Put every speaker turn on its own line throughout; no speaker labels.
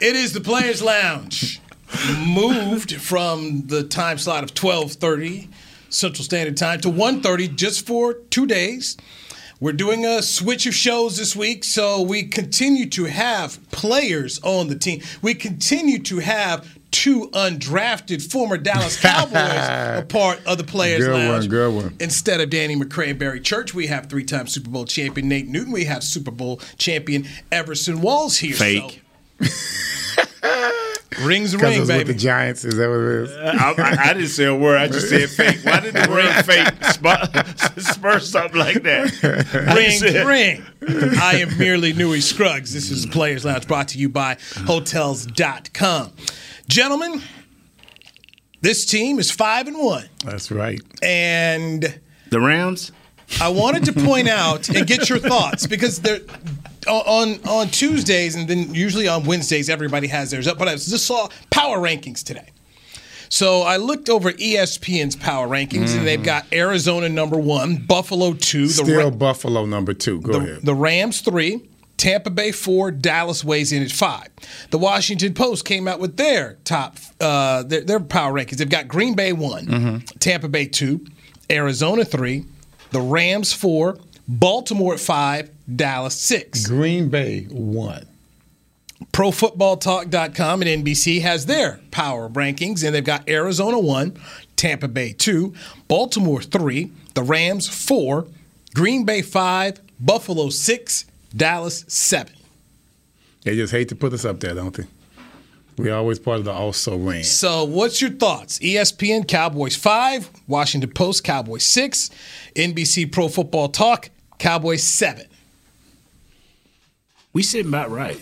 It is the Players Lounge. Moved from the time slot of 12:30 Central Standard Time to 1:30 just for 2 days. We're doing a switch of shows this week, so we continue to have players on the team. We continue to have two undrafted former Dallas Cowboys a part of the Players
good
Lounge.
One, good one.
Instead of Danny McCray and Barry Church, we have three-time Super Bowl champion Nate Newton. We have Super Bowl champion Everson Walls here.
Fake.
So. Rings a
Because
ring, baby.
with the Giants. Is that what it is?
Uh, I, I, I didn't say a word. I just said fake. Why did the ring fake spur, spur something like that?
ring, ring. I am merely Newy Scruggs. This is the Players Lounge brought to you by Hotels.com. Gentlemen, this team is 5 and 1.
That's right.
And
The Rams?
I wanted to point out and get your thoughts because they're on on Tuesdays and then usually on Wednesdays everybody has theirs up. But I just saw power rankings today. So I looked over ESPN's power rankings and they've got Arizona number one, Buffalo two, the
Still
Ra-
Buffalo number two. Go
the,
ahead.
the Rams three, Tampa Bay four, Dallas weighs in at five. The Washington Post came out with their top uh, their, their power rankings. They've got Green Bay one,
Mm-hmm.
Tampa Bay two, Arizona three, the Rams four, Baltimore at five, Dallas six.
Green Bay one.
ProFootballTalk.com and NBC has their power rankings, and they've got Arizona one, Tampa Bay two, Baltimore three, the Rams four, Green Bay five, Buffalo six, Dallas seven.
They just hate to put us up there, don't they? We always part of the also ran.
So, what's your thoughts? ESPN Cowboys five, Washington Post Cowboys six, NBC Pro Football Talk Cowboys seven.
We sitting about right.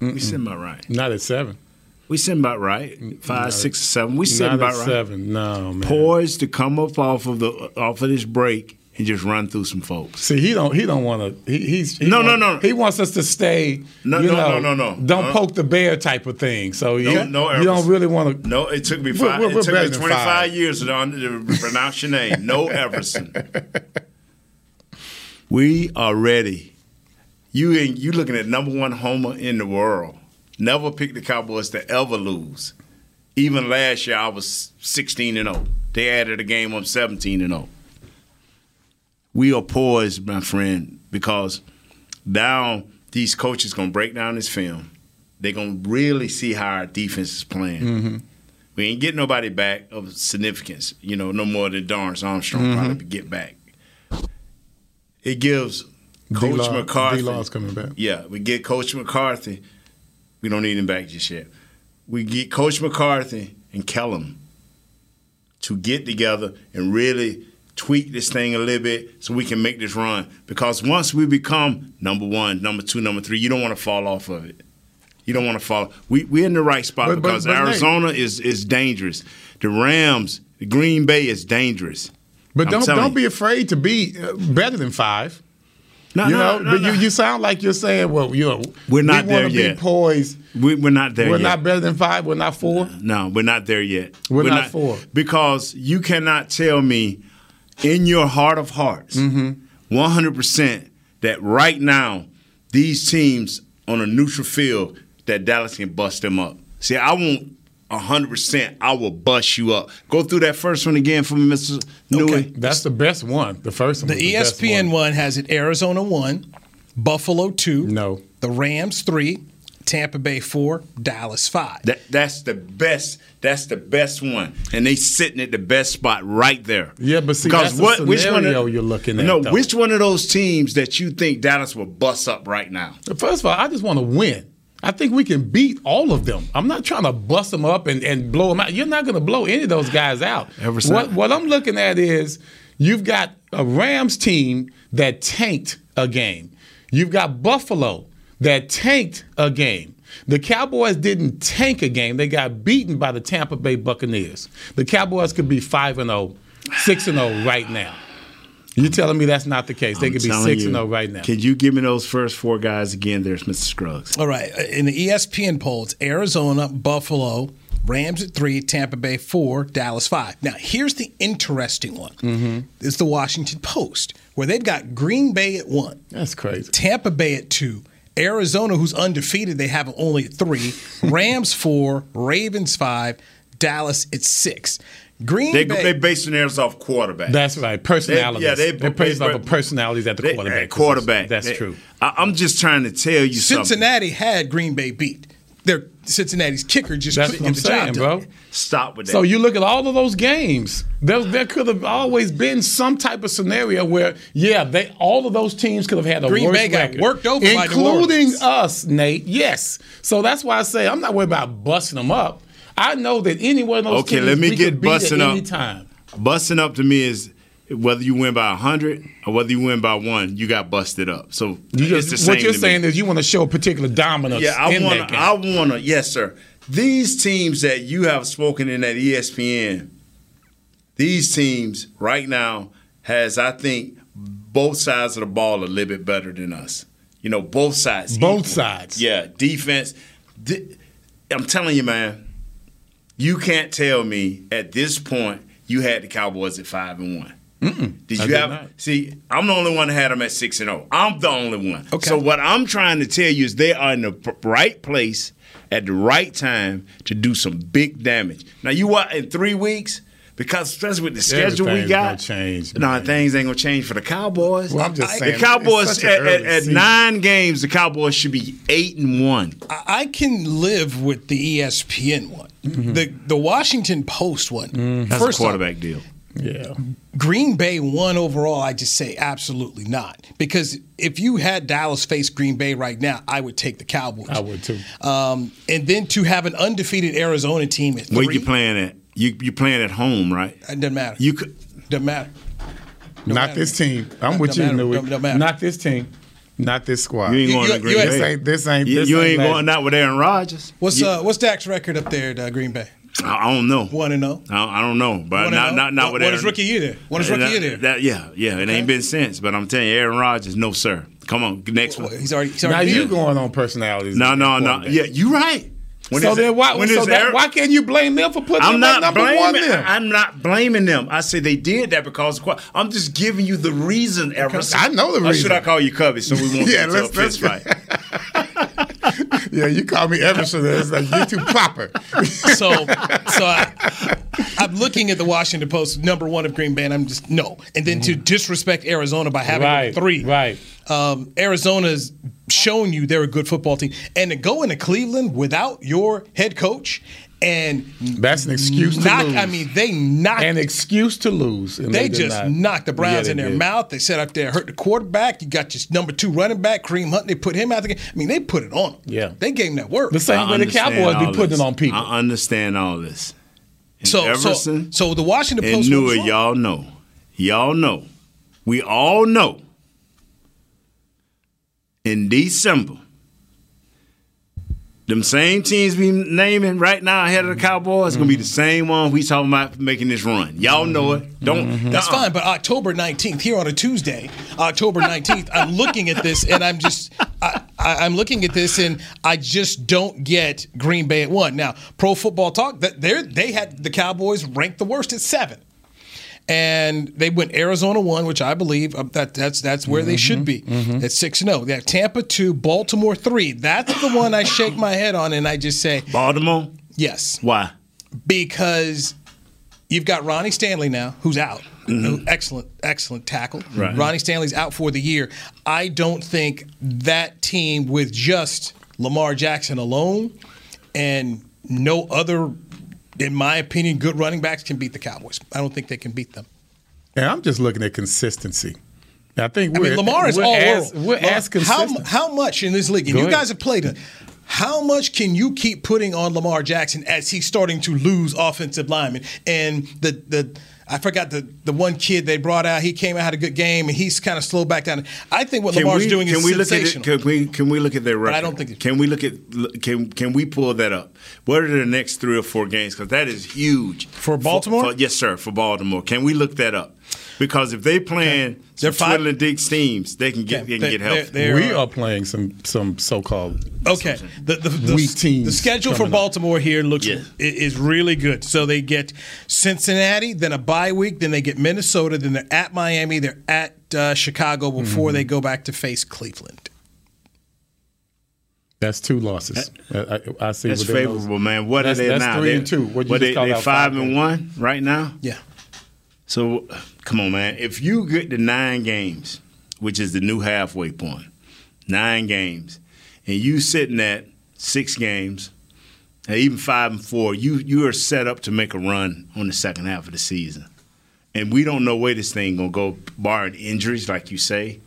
We sitting about right.
Not at seven.
We sitting about right. Five, six, seven. We sitting
Not
about
at
right.
seven. No, man.
Poised to come up off of the off of this break and just run through some folks.
See, he don't. He don't want to. He, he's he
No,
want-
no, no.
He wants us to stay.
No,
you
no,
know,
no, no, no.
Don't
Uh,
poke the bear type of thing. So you,
no
you don't really want to.
No, it took me five.
we're- we're
it took me twenty
five
years to, to pronounce your name. No Everson. we are ready. You and you looking at number one homer in the world. Never picked the Cowboys to ever lose. Even last year, I was sixteen and zero. They added a game. I'm seventeen and zero. We are poised, my friend, because now these coaches gonna break down this film. They're gonna really see how our defense is playing. Mm-hmm. We ain't getting nobody back of significance, you know, no more than Dorance Armstrong mm-hmm. probably get back. It gives Coach
D-Law-
McCarthy.
D-Law's coming back.
Yeah, we get Coach McCarthy. We don't need him back just yet. We get Coach McCarthy and Kellen to get together and really tweak this thing a little bit so we can make this run. Because once we become number one, number two, number three, you don't want to fall off of it. You don't want to fall. We we're in the right spot
But- but-
because
but Nate-
Arizona is is dangerous. The Rams, the Green Bay is dangerous.
But
I'm
don't don't
you.
be afraid to be uh, better than five.
No,
You
no,
know,
no,
but
no.
you, you sound like you're saying, well, you know,
We're not
we
there yet.
Be poised.
We, we're not there yet.
We're
yet.
not better than five. We're not four.
No, we're not there yet.
We're not four.
Because you cannot tell me in your heart of hearts,
Mm-hmm.
100%, that right now, these teams on a neutral field, that Dallas can bust them up. See, I want 100%, I will bust you up. Go through that first one again for me, Mr. Newy.
Okay.
That's the best one. The first one.
The
was best
ESPN
one.
one has it Arizona one, Buffalo two,
No.
the Rams three, Tampa Bay four, Dallas five.
That, that's the best. That's the best one, and they sitting at the best spot right there.
Yeah, but see, that's the scenario you're looking at,
No,
though.
which one of those teams that you think Dallas will bust up right now?
First of all, I just want to win. I think we can beat all of them. I'm not trying to bust them up and, and blow them out. You're not going to blow any of those guys out.
Ever since-
What, what I'm looking at is you've got a Rams team that tanked a game. You've got Buffalo that tanked a game. The Cowboys didn't tank a game. They got beaten by the Tampa Bay Buccaneers. The Cowboys could be 5 and 0, 6 and 0 right now. You telling me that's not the case? They
I'm
could be 6
you.
and 0 right now.
Can you give me those first four guys again? There's Mr. Scruggs.
All right. uh, In the ESPN poll, it's Arizona, Buffalo, Rams at three, Tampa Bay four, Dallas five. Now, here's the interesting one.
Mm-hmm.
It's the Washington Post, where they've got Green Bay at one,
That's crazy.
Tampa Bay at two, Arizona, who's undefeated, they have only three, Rams four, Ravens five, Dallas at six. Green
They
Bay.
they basing theirs off quarterback.
That's right. Personalities.
yeah, they-
They're based
they-
off of personalities at the
They-
quarterback.
at quarterback.
That's
They-
true.
I, I'm just trying to tell you something.
Cincinnati had Green Bay beat. Their Cincinnati's kicker just
That's
couldn't
what I'm
get the job
saying,
done.
bro.
Stop with that.
So you look at all of those games. There, there could have always been some type of scenario where, yeah, they all of those teams could have had a
Green
worse
Bay got
record,
worked over
including
Orleans.
us, Nate. Yes. So that's why I say I'm not worried about busting them up. I know that any one of those
Okay,
teams
let me
we
get
could beat
busting
at
up.
any time.
busting up to me is whether you win by 100 or whether you win by one, you got busted up. So
You just, what you're
to me.
saying is you want to show a particular dominance
Yeah, I want to. I want to. Yes, sir. These teams that you have spoken in at ESPN, these teams right now has I think both sides of the ball a little bit better than us. You know, both sides.
Both
equal.
sides.
Yeah, defense. I'm telling you, man. You can't tell me at this point you had the Cowboys at five and one. Did
I
you
did
have?
not.
See, I'm the only one that had them at six and zero. I'm the only one.
Okay.
So what I'm trying to tell you is they are in the right place at the right time to do some big damage. Now you what in three weeks? Because especially with the schedule we
Everything's
got,
gonna change,
No,
man.
things ain't gonna change for the Cowboys.
Well, I'm just saying,
the Cowboys
it's such an
at, at, at nine games, the Cowboys should be eight and one.
I I can live with the ESPN one. The the Washington Post one.
That's
First
a
off,
quarterback deal.
yeah.
Green Bay one overall, I just say absolutely not. Because if you had Dallas face Green Bay right now, I would take the Cowboys.
I would too.
Um, and then to have an undefeated Arizona team at
Where you playing at? You you playing at home, right?
it doesn't matter.
You could.
doesn't matter.
Not
matter.
this team. I'm
Don't
with you,
matter.
Louis.
Don't- don't matter.
Not this team. Not this squad.
You ain't going
you-
to Green
you-
Bay.
this ain't. This ain't.
You,
this
you
ain't
ain't going out with Aaron Rodgers.
What's
You-
uh what's Dak's record up there at uh, Green Bay?
I I don't know.
One and zero.
I, I don't know, but
One and
not
oh?
not not
What-
with
what
Aaron.
his rookie year there? What is
his
rookie year there?
that- yeah, yeah. It ain't been since, but I'm telling you, Aaron Rodgers, no sir. Come on, next one.
He's already. He's
Now you going on personalities?
No, no, no. Yeah, you right. When
so then why? So that, why can't you blame them for putting
I'm
them
not
number
blaming.
one? Then
I'm not blaming them. I say they did that because I'm just giving you the reason, Everson.
I know the reason.
Or should. I call you Cubby so we won't
Yeah,
get into a fist fight?
yeah, you call me Everson. It's like you too proper.
So, so I, I'm looking at the Washington Post, number one of Green Bay, and I'm just no. And then to disrespect Arizona by having
Mm-hmm. Right,
three,
right.
Um, Arizona's shown you they're a good football team, and to go into Cleveland without your head coach and
That's an excuse to
knock.
lose.
I mean, they knocked.
an excuse to lose. and
they
did
just
not.
knocked the Browns
Yeah,
in their
did.
mouth. They set up there, hurt the quarterback. You got your number two running back, Kareem Hunt. They put him out the game. I mean, they put it on him.
Yeah.
they gave him that work.
The same
I
way the Cowboys be putting
this.
it on people.
I understand all this. And
so, so,
Everson
so the Washington Post
knew it. Y'all know. Y'all know. We all know. In December, them same teams we naming right now ahead of the Cowboys gonna be the mm-hmm. same one we talking about making this run. Y'all know it. Mm-hmm. Don't. Mm-hmm. Uh-uh.
That's
uh-uh.
fine, but October 19th, here on a Tuesday, October 19th, I'm looking at this and I'm just, I, I, I'm looking at this and I just don't get Green Bay at one. Now, Pro Football Talk, that they they had the Cowboys ranked the worst at seven. And they went Arizona one, which I believe uh, that that's that's where they should be at six and zero. They have Tampa two, Baltimore three. That's the one I shake my head on, and I just say
Baltimore.
yes
Why?
because you've got Ronnie Stanley now, who's out. Excellent, excellent tackle.
Mm-hmm. Right.
Ronnie Stanley's out for the year. I don't think that team with just Lamar Jackson alone and no other, in my opinion, good running backs can beat the Cowboys. I don't think they can beat them.
And I'm just looking at consistency. I think
I
we're,
mean, Lamar is
we're
all
as,
world.
We're as consistent.
How, how much in this league, and
Go
you
ahead.
guys have played it, how much can you keep putting on Lamar Jackson as he's starting to lose offensive linemen? And the the I forgot the the one kid they brought out. He came out had a good game, and he's kind of slowed back down. I think what
Can
Lamar's
we,
doing
can
is
we look
sensational.
at it? Can we can we look at their record?
I don't think
Can we look at can can we pull that up? What are the next three or four games? Because that is huge
For Baltimore?
yes, sir, for Baltimore. Can we look that up? Because if they playing
They're
some
five-
twiddling teams, they can get
Okay,
they can
they-
get
they're- they're-
we are playing some some so-called
Okay, the the, the,
Weak teams
the schedule for
coming up.
Baltimore here looks
Yeah.
is really good. So they get Cincinnati, then a bye week, then they get Minnesota, then they're at Miami, they're at uh, Chicago before
Mm-hmm.
they go back to face Cleveland.
That's two losses. I, I, I see.
That's
within those-
favorable, man. What
That's-
are they now
that's
now?
three
They-
and two. What you
what
just
they, they five
five
and one right now.
Yeah,
So, come on, man. If you get to nine games, which is the new halfway point, nine games, and you sitting at six games, and even five and four, you you are set up to make a run on the second half of the season. And we don't know where this thing gonna go, barring injuries, like you say.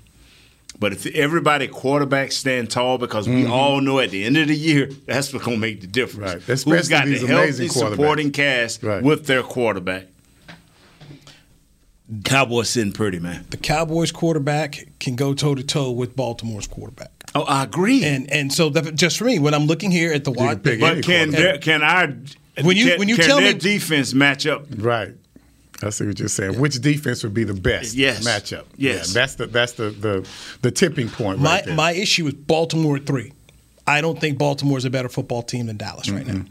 But if everybody quarterbacks stand tall, because we all know at the end of the year that's what's gonna make the difference.
Right.
Who's
Especially
got the healthy supporting cast
Right.
with their quarterback? Cowboys sitting pretty, man.
the Cowboys quarterback can go toe to toe with Baltimore's quarterback,
Oh, I agree.
and and so that, just for me, when I'm looking here at the wide,
pick
but
any
can
quarterback.
their, can our
When you-
can,
when you
can
tell
their
me-
defense match up?
Right. I see what you're saying. Which defense would be the best
Yes.
matchup?
Yes.
Yeah, that's the that's the the, the tipping point
my
right there.
my issue is Baltimore at three. I don't think Baltimore is a better football team than Dallas right now.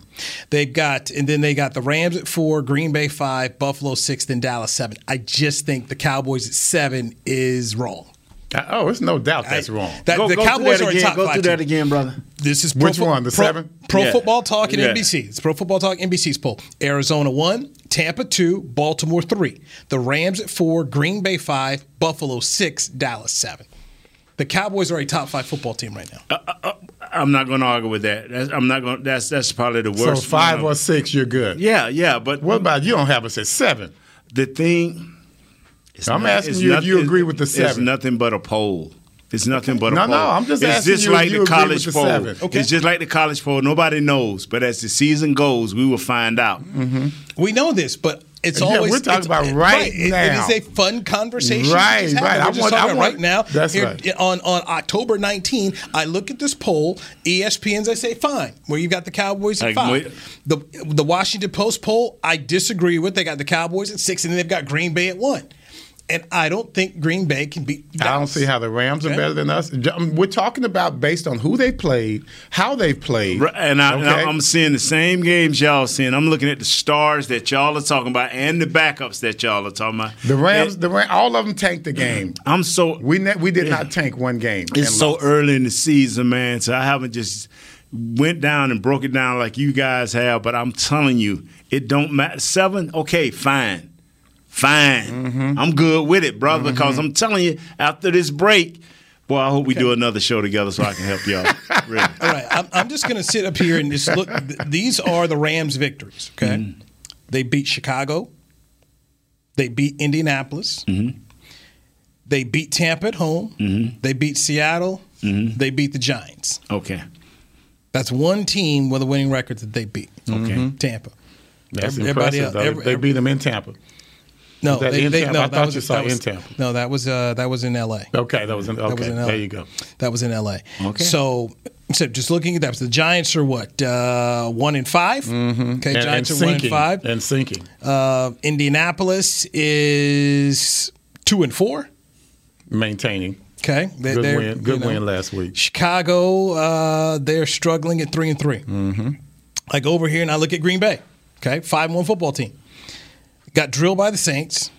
They've got, and then they got the Rams at four, Green Bay five, Buffalo six, then Dallas seven. I just think the Cowboys at seven is wrong.
Uh, oh, it's no doubt that's
I-
wrong.
That,
Go,
the
go
Cowboys
through
are
that
a
again.
top
Go
five
through
team.
that again, brother.
This is
Which
Fo-
one, the
Pro,
seven?
Pro
Yeah.
Football Talk and
Yeah.
NBC. It's Pro Football Talk NBC's poll. Arizona one, Tampa two, Baltimore three, the Rams at four, Green Bay five, Buffalo six, Dallas seven. The Cowboys are a top five football team right now.
Uh, uh, uh, I'm not going to argue with that. That's, I'm not going. That's that's probably the worst.
so five
one
or six, you're good.
Yeah, yeah. But
What about you? Don't have us at seven.
the thing? it's
I'm
not-
asking
it's
you if you agree with the seven.
It's
seven.
nothing but a poll. It's nothing but a
No,
poll.
no, I'm just
it's
asking
just
you if
like
you
the
agree
college
with the seven.
Okay.
It's just like the college poll. Nobody knows, but as the season goes, we will find out. Mm-hmm.
We know this, but it's
Yeah,
always
we're talking
it's-
about right
it-
now.
It is a fun conversation.
Right,
just
right.
We're
I
just
want-
talking
I want-
right now.
that's
here,
right.
On on October 19, I look at this poll. ESPN's I say fine, where you got the Cowboys at
Like,
five.
wait-
The the Washington Post poll I disagree with. They got the Cowboys at six, and then they've got Green Bay at one. And I don't think Green Bay can beat.
I don't see how the Rams are
Okay.
better than us. Um, We're talking about based on who they played, how they've played.
And, I, and
okay?
I'm seeing the same games y'all seeing. I'm looking at the stars that y'all are talking about and the backups that y'all are talking about.
the Rams,
And
the Ram, all of them tanked the game.
I'm so
We ne- we did not tank one game.
It's so
lost.
early in the season, man. So I haven't just went down and broke it down like you guys have. But I'm telling you, it don't matter. Seven, okay, fine, fine.
Mm-hmm.
I'm good with it, brother. Because I'm telling you, after this break, boy, I hope we do another show together so I can help y'all. really.
All right, I'm, I'm just going to sit up here and just look. th- These are the Rams' victories. Okay,
Mm-hmm.
they beat Chicago. They beat Indianapolis.
Mm-hmm.
They beat Tampa at home.
Mm-hmm.
They beat Seattle. They beat the Giants.
Okay.
That's one team with a winning record that they beat.
Okay.
Tampa.
That's
Everybody
impressive.
else- every-
they
every-
beat them in Tampa.
No, they, they, no,
I
that
thought
was,
you saw
was,
in Tampa.
No, that was uh, that was in L.A.
Okay, that was in, okay.
That was in LA.
there you go.
That was in L.A.
Okay.
So, so just looking at that, so the Giants are what uh, one in 5 Okay,
Mm-hmm. And, and
Giants are one in five.
And sinking.
Uh, Indianapolis is two and four.
Maintaining.
Okay, they,
Good win. Good
you know,
win last week.
Chicago, uh, they're struggling at three and 3 Mm-hmm. I go over here and I look at Green Bay. Okay, five and one football team. Got drilled by the Saints.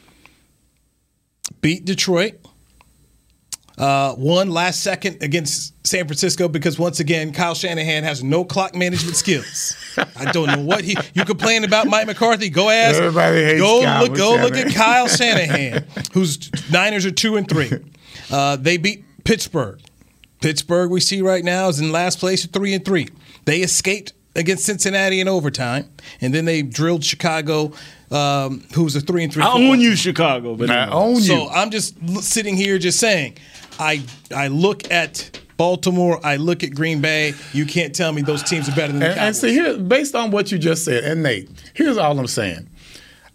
Beat Detroit. Uh, won last second against San Francisco because once again Kyle Shanahan has no clock management skills. I don't know what he. You complain about Mike McCarthy? Go ask.
Everybody hates
go
Kyle
look. Go look at Kyle Shanahan, whose Niners are two and three. Uh, they beat Pittsburgh. Pittsburgh, we see right now, is in last place at three and three. They escaped against Cincinnati in overtime, and then they drilled Chicago, um, who's a three and three.
I
football
own you, Chicago. But
I own you.
So I'm just sitting here just saying, I I look at Baltimore, I look at Green Bay. You can't tell me those teams are better than the
And, and
Cowboys.
see here, based on what you just said, and Nate, here's all I'm saying.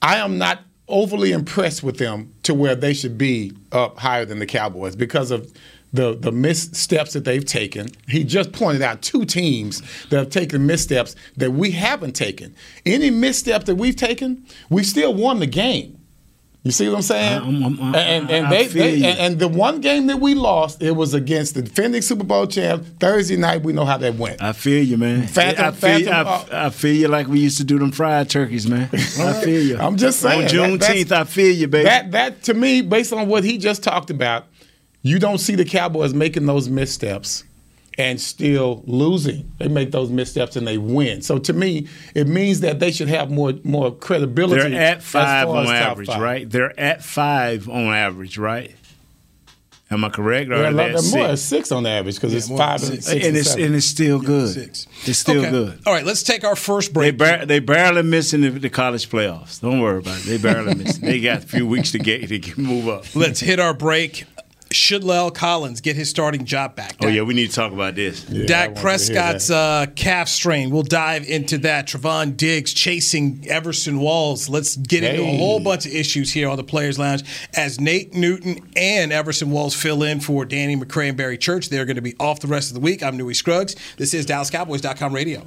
I am not overly impressed with them to where they should be up higher than the Cowboys because of the the missteps that they've taken. He just pointed out two teams that have taken missteps that we haven't taken. Any misstep that we've taken, we still won the game. You see what I'm saying?
I'm- I'm- I'm-
and and they, they and, and the one game that we lost, it was against the defending Super Bowl champ Thursday night. We know how that went.
I feel you, man.
Phantom-
I feel,
Phantom,
I, I feel you like we used to do them fried turkeys, man. I feel you.
I'm just saying,
On
that-
Juneteenth,
that's-
I feel you, baby.
That that to me, based on what he just talked about, you don't see the Cowboys making those missteps and still losing. They make those missteps and they win. So to me, it means that they should have more more credibility.
They're at five on average,
five.
right? They're at five on average, right? Am I correct? Or
They're,
are they
lot-
at
they're more
six?
at six on average because it's five
than
and
six.
six
and
and
it's and it's still good.
Six.
It's still
Okay.
good.
All right, let's take our first
They
break.
bar- they barely missing the, the college playoffs. Don't worry about it. They barely missing. They got a few weeks to get to move up.
Let's hit our break. Should La'el Collins get his starting job back?
Oh yeah, we need to talk about this.
Yeah,
Dak
wanted to hear
Prescott's uh, calf strain. We'll dive into that. Trevon Diggs chasing Everson Walls. Let's get into a whole bunch of issues here on the Players Lounge as Nate Newton and Everson Walls fill in for Danny McCray and Barry Church. They're going to be off the rest of the week. I'm Newy Scruggs. This is DallasCowboys.com radio.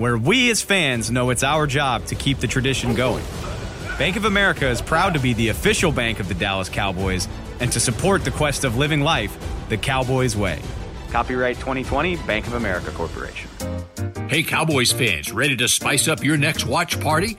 Where we as fans know it's our job to keep the tradition going. Bank of America is proud to be the official bank of the Dallas Cowboys and to support the quest of living life the Cowboys way. Copyright 2020 Bank of America Corporation.
Hey, Cowboys fans, ready to spice up your next watch party?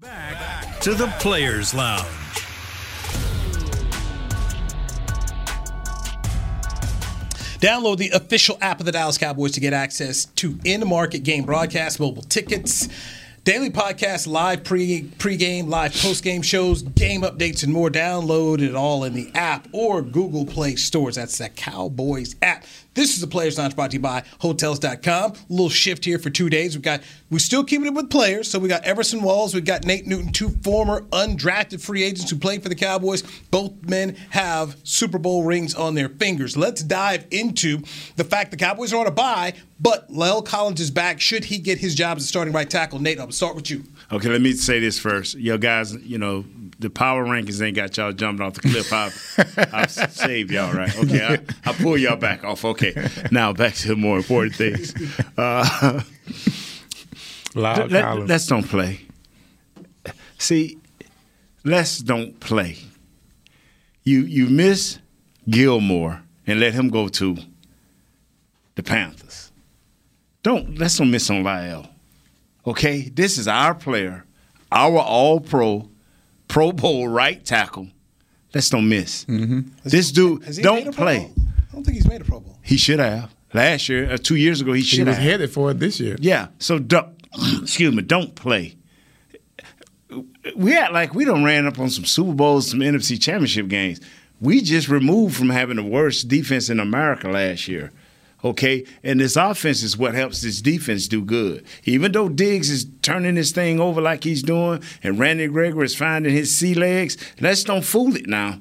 Back to the Players Lounge.
Download the official app of the Dallas Cowboys to get access to in-market game broadcasts, mobile tickets, daily podcasts, live pre pre-game, live post-game shows, game updates, and more. Download it all in the app or Google Play stores. That's the Cowboys app. This is the Players Lounge brought to you by Hotels.com. A little shift here for two days. We got we still keeping it with players. So we got Everson Walls, we got Nate Newton, two former undrafted free agents who played for the Cowboys. Both men have Super Bowl rings on their fingers. Let's dive into the fact the Cowboys are on a bye, but La'el Collins is back. Should he get his job as a starting right tackle? Nate, I'll start with you.
Okay, let me say this first. Yo, guys, you know, the power rankings ain't got y'all jumping off the cliff. I've, I've saved y'all, right? Okay, I, I pull y'all back off. Okay, now back to the more important things. Uh,
Loud
let, let's don't play. See, let's don't play. You you miss Gilmore and let him go to the Panthers. Don't let's don't miss on Lyle. Okay, this is our player, our All Pro, Pro Bowl right tackle. Let's don't miss. This dude
Has he made a
don't play.
I don't think he's made a Pro Bowl.
He should have last year, uh, two years ago. He
he
should
was
have.
headed for it this year.
Yeah. So don't, excuse me, don't play. We act like we don't ran up on some Super Bowls, some NFC Championship games. We just removed from having the worst defense in America last year. Okay, and this offense is what helps this defense do good. Even though Diggs is turning this thing over like he's doing, and Randy Gregory is finding his sea legs, let's don't fool it now.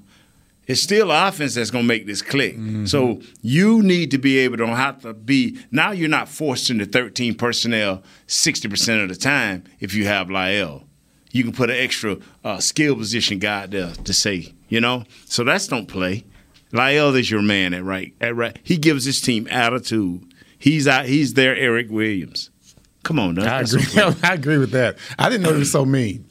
It's still offense that's going to make this click.
Mm-hmm.
So you need to be able to have to be. Now you're not forced into 13 personnel 60% of the time if you have Lyle. You can put an extra uh, skill position guy there to say, you know. So that's don't play. Lyle is your man at right. At right, he gives his team attitude. He's out. He's their Erik Williams. Come on, Doug.
I agree. I agree with that. I didn't know he was so mean.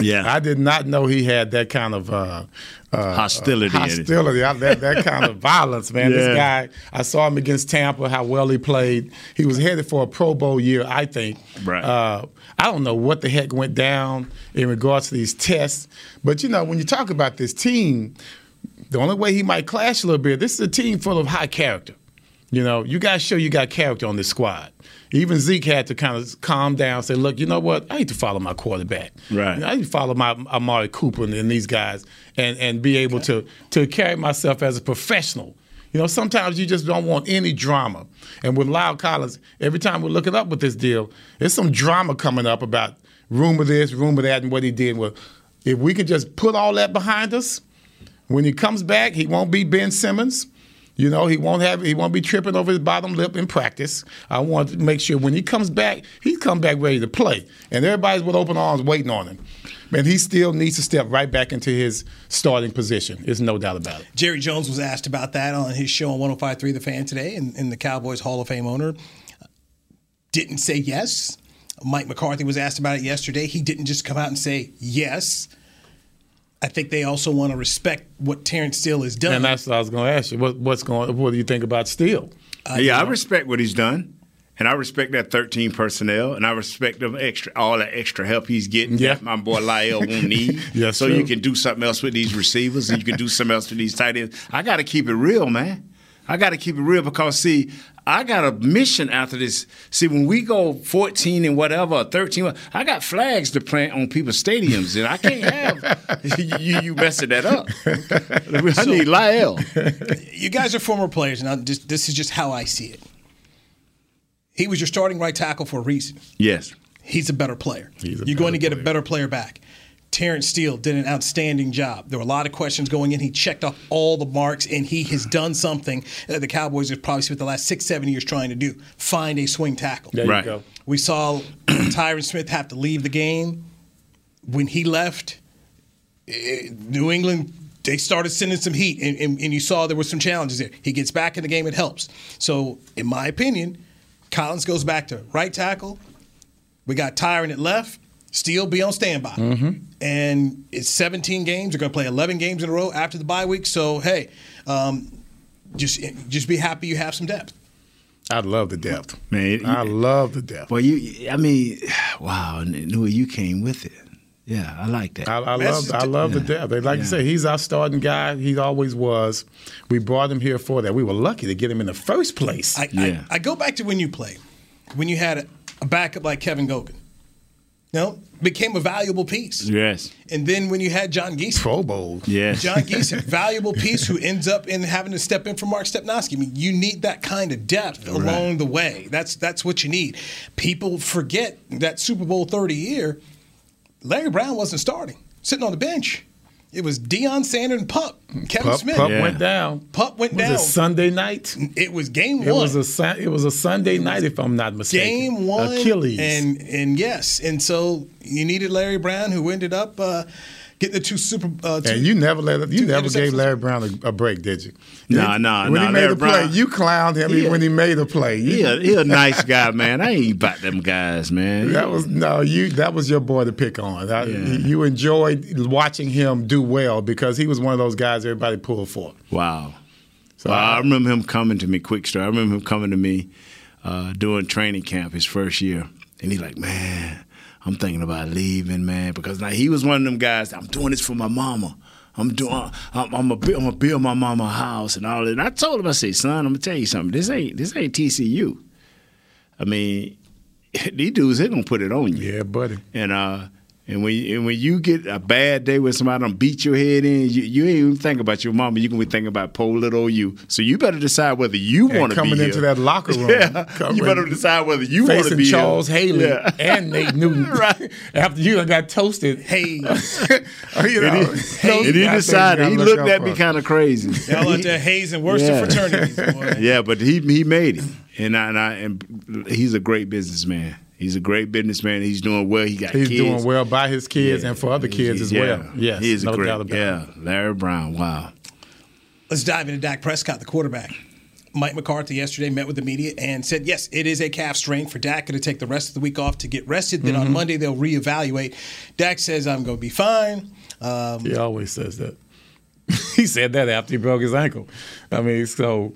Yeah.
I did not know he had that kind of uh, uh,
Hostility in
hostility, I- that, that kind of violence, man.
Yeah.
This guy, I saw him against Tampa, how well he played. He was headed for a Pro Bowl year, I think.
Right.
Uh, I don't know what the heck went down in regards to these tests, but you know, when you talk about this team, the only way he might clash a little bit, this is a team full of high character. You know, you got to show you got character on this squad. Even Zeke had to kind of calm down, say, "Look, you know what? I need to follow my quarterback.
Right.
I need to follow my Amari Cooper and, and these guys, and and be able to to carry myself as a professional. You know, sometimes you just don't want any drama. And with Lyle Collins, every time we're looking up with this deal, there's some drama coming up about rumor this, rumor that, and what he did. Well, if we could just put all that behind us, when he comes back, he won't be Ben Simmons. You know, he won't have he won't be tripping over his bottom lip in practice. I want to make sure when he comes back, he come back ready to play. And everybody's with open arms waiting on him. Man, he still needs to step right back into his starting position. There's no doubt about it.
Jerry Jones was asked about that on his show on 105.3 The Fan today, and, and the Cowboys Hall of Fame owner didn't say yes. Mike McCarthy was asked about it yesterday. He didn't just come out and say yes. I think they also want to respect what Terence Steele has done.
And that's what I was going to ask you. What, what's going? What do you think about Steele?
Uh, yeah, I respect what he's done. And I respect that 13 personnel, and I respect them extra, all that extra help he's getting.
Yeah.
that my boy Lyle won't need.
Yes,
so
true.
you can do something else with these receivers, and you can do something else with these tight ends. I got to keep it real, man. I got to keep it real because see, I got a mission after this. See, when we go 14 and whatever, 13, I got flags to plant on people's stadiums, and I can't have you, you messing that up. I need Lyle.
you guys are former players, and I just, this is just how I see it. He was your starting right tackle for a reason.
Yes.
He's a better player.
He's a
You're going to
better
get a better player back. Terence Steele did an outstanding job. There were a lot of questions going in. He checked off all the marks, and he has done something that the Cowboys have probably spent the last six, seven years trying to do find a swing tackle.
There you go.
We saw Tyron Smith have to leave the game. When he left, eh, New England, they started sending some heat, and, and, and you saw there were some challenges there. He gets back in the game, it helps. So, in my opinion, Collins goes back to right tackle. We got Tyron at left. Steele be on standby. And it's 17 games. They're going to play 11 games in a row after the bye week. So, hey, um, just just be happy you have some depth.
I love the depth,
Man,
I love the depth.
Well, you, I mean, wow, Newy, you came with it. Yeah, I like that.
I, I love I love the
yeah.
depth. Like you
Yeah.
say, he's our starting guy. He always was. We brought him here for that. We were lucky to get him in the first place.
I,
Yeah.
I, I go back to when you played, when you had a, a backup like Kevin Gogan. No, became a valuable piece.
yes,
And then when you had John Gesek,
Pro Bowl.
yes.
John Gesek, valuable piece who ends up in having to step in for Mark Stepnoski. I mean, you need that kind of depth along the way. That's that's what you need. People forget that Super Bowl 30 year, Larry Brown wasn't starting, sitting on the bench. It was Deion Sanders and Pup, Kevin
Pup,
Smith.
Pup
Yeah.
went down.
Pup went
was
down.
it Sunday night?
It was game
It
one.
was a it was a Sunday night, if I'm not mistaken.
game one
Achilles.
and and yes and so you needed larry brown who ended up uh, getting the two super uh, two,
And you never let you never gave. Larry Brown a, a break, did you?
Nah,
You-
nah,
When
nah,
he made
Larry
a play,
Brown-
you clowned him
Yeah.
when he made a play. You-
He a, he a nice guy, man. I ain't about them guys, man.
That was no you. That was your boy to pick on. I- You enjoyed watching him do well because he was one of those guys everybody pulled for.
wow.
So
Well, I
I-
remember him coming to me, quick story. I remember him coming to me uh, during training camp his first year. And he's like, man, I'm thinking about leaving, man. Because now he was one of them guys, I'm doing this for my mama. I'm doing, I'm, I'm, gonna build, I'm build my mama a house and all that. And I told him, I said, son, I'm gonna tell you something. This ain't, this ain't TCU. I mean, these dudes, they gonna put it on you.
Yeah, buddy.
And uh, And when and when you get a bad day where somebody don't beat your head in, you, you ain't even think about your mama. You gonna be thinking about poor little you. So you better decide whether you want to be
coming
here.
into that locker room,
Yeah, you better decide whether you want to
facing
be here.
Charles Haley
Yeah.
and Nate Newton.
Right.
After you got toasted,
Hey,
you know,
And he,
those
and he
guys that you
decided he looked at me kind of crazy.
y'all out there hazing worse
Yeah.
than fraternities, boy.
Yeah, but he he made it, and I, and I and he's a great businessman. He's a great businessman. He's doing well. He got
He's
kids.
doing well by his kids
Yeah.
and for other kids as
Yeah.
well. Yes,
he's
no
a great.
doubt about
yeah, Larry Brown. Wow.
Let's dive into Dak Prescott, the quarterback. Mike McCarthy yesterday met with the media and said, yes, it is a calf strain for Dak. Going to take the rest of the week off to get rested. Then
Mm-hmm.
on Monday, they'll reevaluate. Dak says, I'm going to be fine. Um,
He always says that. he said that after he broke his ankle. I mean, so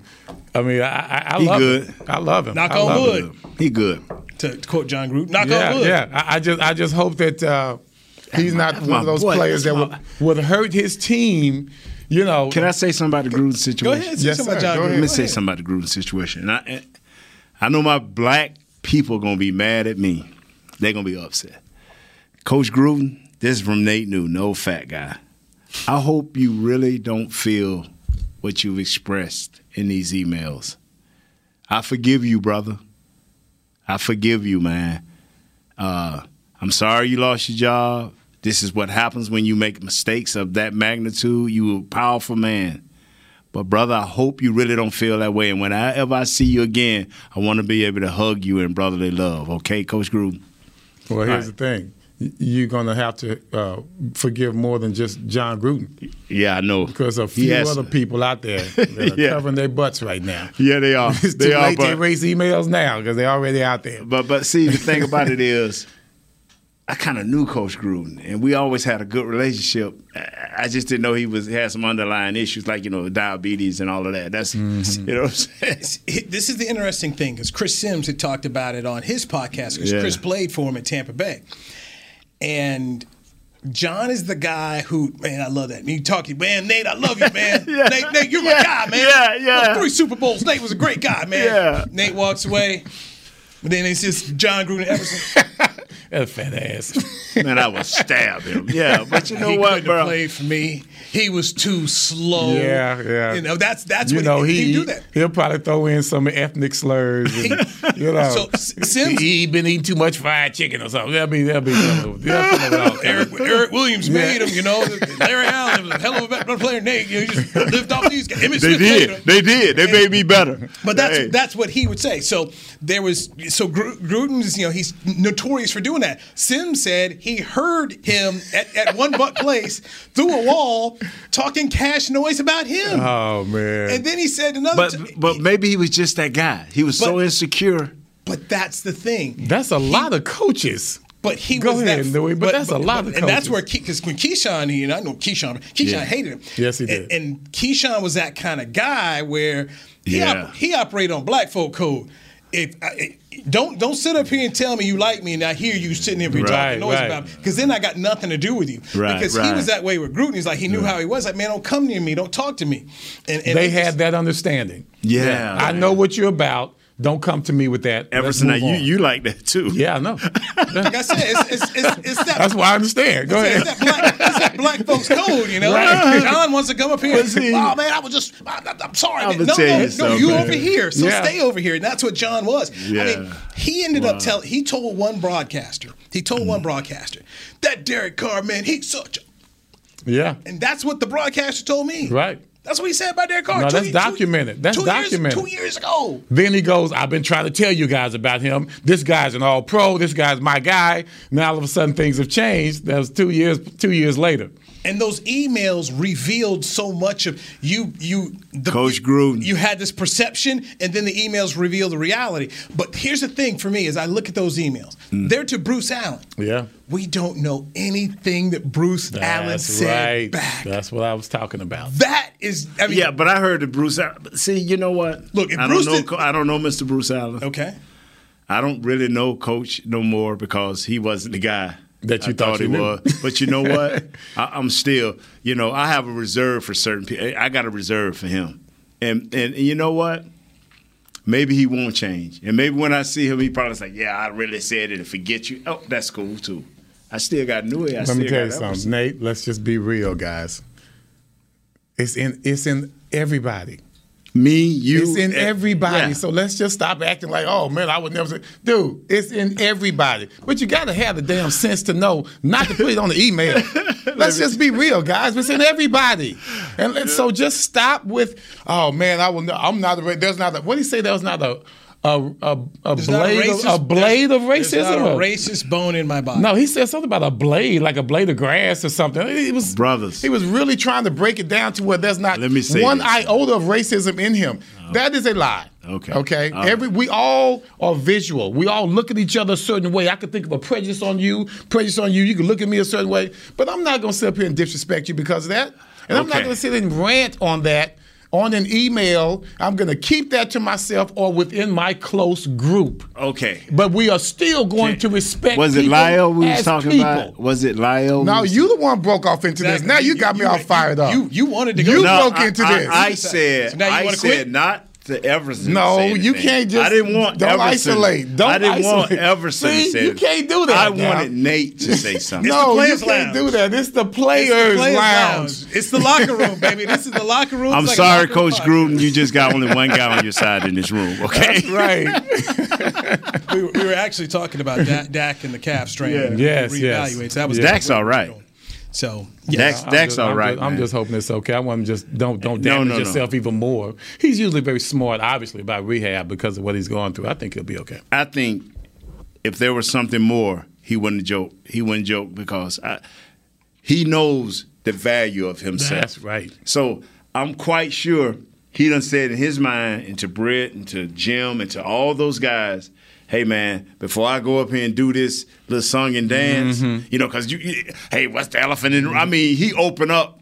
I mean, I, I, I
He
love
good.
him. I love him.
Knock
I
on wood.
him.
He good.
to, to quote Jon Gruden, knock
Yeah,
on wood.
yeah. I, I just I just hope that uh, he's not one of those
boy.
players that
That's
would, would hurt his team. You know.
Can I say something about the Gruden
Go
situation?
ahead, say
Yes,
something about
sir.
Jon
Go ahead.
Let me
Go
say something about the Gruden situation. And I, I know my black people are gonna be mad at me. They're gonna be upset. Coach Gruden, this is from Nate New, no fat guy. I hope you really don't feel what you've expressed in these emails. I forgive you, brother. I forgive you, man. Uh, I'm sorry you lost your job. This is what happens when you make mistakes of that magnitude. You a powerful man. But brother, I hope you really don't feel that way. And whenever I see you again, I want to be able to hug you in brotherly love. Okay, Coach Gruden?
Well, here's
Right.
the thing. Y- You're going to have to uh, forgive more than just Jon Gruden
Yeah, I know.
because a few
has-
other people out there that are
Yeah.
covering their butts right now.
Yeah, they are.
It's
they
too
are.
late to
But,
erase emails now because they're already out there.
but but see, the thing about it is, I kind of knew Coach Gruden, and we always had a good relationship. I- I just didn't know he was had some underlying issues like you know diabetes and all of that. That's
Mm-hmm.
you know. What I'm saying?
This is the interesting thing because Chris Sims had talked about it on his podcast because
Yeah.
Chris played for him at Tampa Bay. And Jon is the guy who, man, I love that. And you talk, you man, Nate, I love you, man.
Yeah.
Nate, Nate, you're my guy, man.
yeah, yeah.
Look, Three Super Bowls. Nate was a great guy, man.
Yeah.
Nate walks away. But then it's just Jon Gruden Everson.
That fat ass.
Man, I would stab him. Yeah, but you know
he
what, bro?
played for me. He was too slow.
Yeah, yeah.
You know, that's that's
you
what
know,
he,
he,
he do that.
He'll probably throw in some ethnic slurs. And, you know,
So, Sims-
he, been eating too much fried chicken or something. That'll be that'll be something. They'll come up with all Erik,
Erik Williams
Yeah.
made him, you know. Larry Allen was a hell of a better player. Nate, you know, he just lived off these guys.
They did. They did. They made me better.
But that's
Hey.
that's what he would say. So there was so Gru- Gruden's, you know, he's notorious for doing that. Sims said he heard him at, at one buck place through a wall talking cash noise about him.
Oh man.
and then he said another.
But
t-
but maybe he was just that guy. He was so insecure.
but that's the thing.
that's a lot of coaches.
But he
Go
was
ahead,
that,
Louis, but that's a lot of coaches.
and that's where because when Keyshawn, he, and I know Keyshawn, Keyshawn
Yeah.
hated him.
Yes, he did.
And, Keyshawn was that kind of guy where he
Yeah.
op- he operated on black folk code. If uh, I, don't don't sit up here and tell me you like me and I hear you sitting here
Right,
talking noise
right.
about me because then I got nothing to do with you.
Right,
because he was that way with Gruden. He's like he knew how he was. Like man, don't come near me, don't talk to me. And, and
they
it
had
just-
that understanding.
Yeah.
I know what you're about. Don't come to me with that. Let's
Everson, now you you like that too.
Yeah, I know.
Like I said, it's, it's, it's, it's that.
That's why I understand. Go
It's
ahead.
that, black, it's that black folks code, you know.
Right.
Jon wants to come up here and say,
see-
"Oh man, I was just, I, am sorry,
I'ma
man. no,
tell
no,
you
no,
something,
you
man.
over here, so
Yeah.
stay over here." And that's what Jon was. I mean, he ended up telling. He told one broadcaster. He told
Mm.
one broadcaster that Derek Carr, man, he's such. a
Yeah.
And that's what the broadcaster told me.
Right.
That's what he said about Derek Carr.
No,
two
that's
ye- two-
documented. That's
two
documented.
Years, two years ago.
Then he goes, I've been trying to tell you guys about him. This guy's an all pro. This guy's my guy. Now all of a sudden things have changed. That was two years two years later.
And those emails revealed so much of you. You, the,
Coach Gruden.
You had this perception, and then the emails reveal the reality. But here's the thing for me: as I look at those emails,
Mm.
they're to Bruce Allen.
Yeah.
We don't know anything that Bruce Allen said
right.
back.
That's what I was talking about.
That is, I mean,
Yeah, but I heard the Bruce. Allen- See, you know what?
Look, if
I
Bruce
don't know.
did-
I don't know Mr. Bruce Allen.
okay.
I don't really know Coach no more because he wasn't the guy
That you
I
thought
he was. But you know what? I, I'm still, you know, I have a reserve for certain people. I got a reserve for him, and and you know what? Maybe he won't change, and maybe when I see him, he probably like, "Yeah, I really said it, and forget you." Oh, that's cool too. I still got new. I
Let me tell you something. Nate. Let's just be real, guys. It's in it's in everybody.
Me, you,
It's in
eh,
everybody.
yeah.
So let's just stop acting like, oh man, I would never say, dude. It's in everybody. But you got to have the damn sense to know not to put it on the email. let's just be real, guys. It's in everybody. And let- so just stop with, oh man, I will. I'm not. A, there's not. A, what do you say? There's not a a a, a
There's not
blade
racist-
of, a blade of racism.
Not a racist bone in my body.
no, he said something about a blade, like a blade of grass or something. He was
Brothers.
He was really trying to break it down to where there's not
Let me say
one
this.
iota of racism in him. That is a lie.
Okay.
Okay.
All right.
Every we all are visual. We all look at each other a certain way. I could think of a prejudice on you, prejudice on you. You can look at me a certain way, but I'm not gonna sit up here and disrespect you because of that. And I'm not gonna sit and rant on that on an email. I'm gonna keep that to myself or within my close group.
Okay.
But we are still going to respect.
Was it
people
Lyle we was talking
people.
about? Was it Lyle? we
No,
was-
you the one broke off into this. Now you,
You-
got me
you-
all
you-
fired up.
you- you wanted to go-
You
No,
broke
I-
into
I,
this.
I said,
So now you
I
wanna
said
quit?
not to Everson.
No,
to say
you can't just-
I didn't want
don't
Everson.
isolate. Don't
I didn't
isolate.
want Everson
See,
to say
you
it.
can't do that
I
now.
wanted Nate to say something.
no, you
Players
can't
Lounge.
do that. It's the
It's the
players,
Players
lounge.
It's the locker room, baby. This is the locker room.
I'm
like
sorry, Coach
podcast.
Gruden. You just got only one guy on your side in this room. Okay.
That's right.
we, were- we were actually talking about Dak, Dak and the calf strain.
Yeah.
Yes,
Reevaluate.
yes.
That was
Yeah.
Dak's all right.
So
Dak's,
I'm
Dak's
just,
all
I'm
right.
Just, I'm just hoping it's okay. I want him just don't don't damage
no, no.
yourself even more. He's usually very smart, obviously, about rehab because of what he's going through. I think he'll be okay.
I think if there was something more, he wouldn't joke. He wouldn't joke because I, he knows the value of himself.
That's right.
So I'm quite sure he done said in his mind, and to Britt, and to Jim, and to all those guys, hey man, before I go up here and do this little song and dance,
Mm-hmm.
you know, because you, you- hey, what's the elephant in the room? I mean, he open up,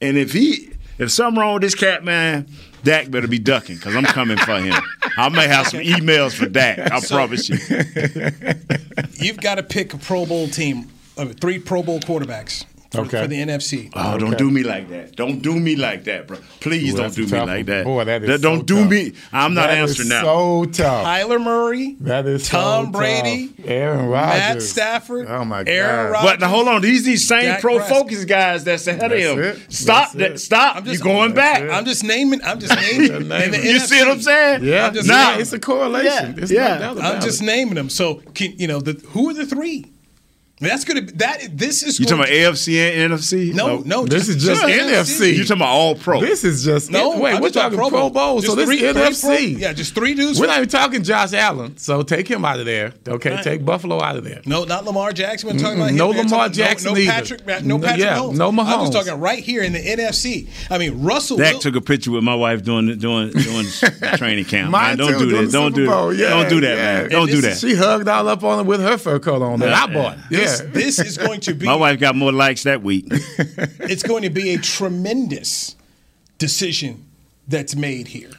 and if he, if something wrong with this cat, man, Dak better be ducking because I'm coming for him. I may have some emails for Dak. I promise you.
you've got to pick a Pro Bowl team, uh, three Pro Bowl quarterbacks for,
Okay.
for the NFC.
Oh, don't do me like that. Don't do me like that, bro. Please
Ooh,
don't do me
tough
like that.
Boy, that is
don't
so
do
tough.
me. I'm not
That
answering
is
now.
So tough.
Kyler Murray,
That is so
Tom
tough.
Brady,
Aaron Rodgers,
Matt Stafford,
Oh my
Aaron
God.
Rodgers.
But now hold on, these these same
Dak
pro
Prescott.
focus guys that's ahead
That's
of him.
it.
Stop
That's
that! Stop!
I'm just-
You're going back.
it.
I'm just naming. I'm just naming. in the
You see what I'm saying?
Yeah,
I'm
Nah.
it's a correlation.
Yeah,
It's
yeah.
no doubt about
I'm just naming them. So can, you know, the, who are the three? That's gonna be that. This is
You talking about AFC and NFC?
No, no.
no This is just NFC.
You talking about all pro?
This is just
No,
Wait,
I'm
we're
talking
talking Pro Bowl, so
Just
this
three-
is
three
NFC.
Pro- yeah, just three dudes.
We're
from-
not even talking Josh Allen, so take him out of there. Okay,
Right.
take Buffalo out of there.
No, not Lamar Jackson. We're talking
Mm-mm.
about him.
No
We're
Lamar
talking-
Jackson
no,
either.
Patrick, no
No-
Patrick
yeah,
Mahomes.
no Mahomes.
I'm
Mahomes.
just talking right here in the NFC. I mean, Russell.
Dak
Wil-
took a picture with my wife doing doing doing training camp.
Mine
man, don't do
during
that. Don't do
Bowl.
that.
Yeah,
don't do that, man. Don't do that.
She hugged all up on him with her fur coat on that I bought. Yeah.
This, this is going to be.
My wife got more likes that week.
it's going to be a tremendous decision that's made here.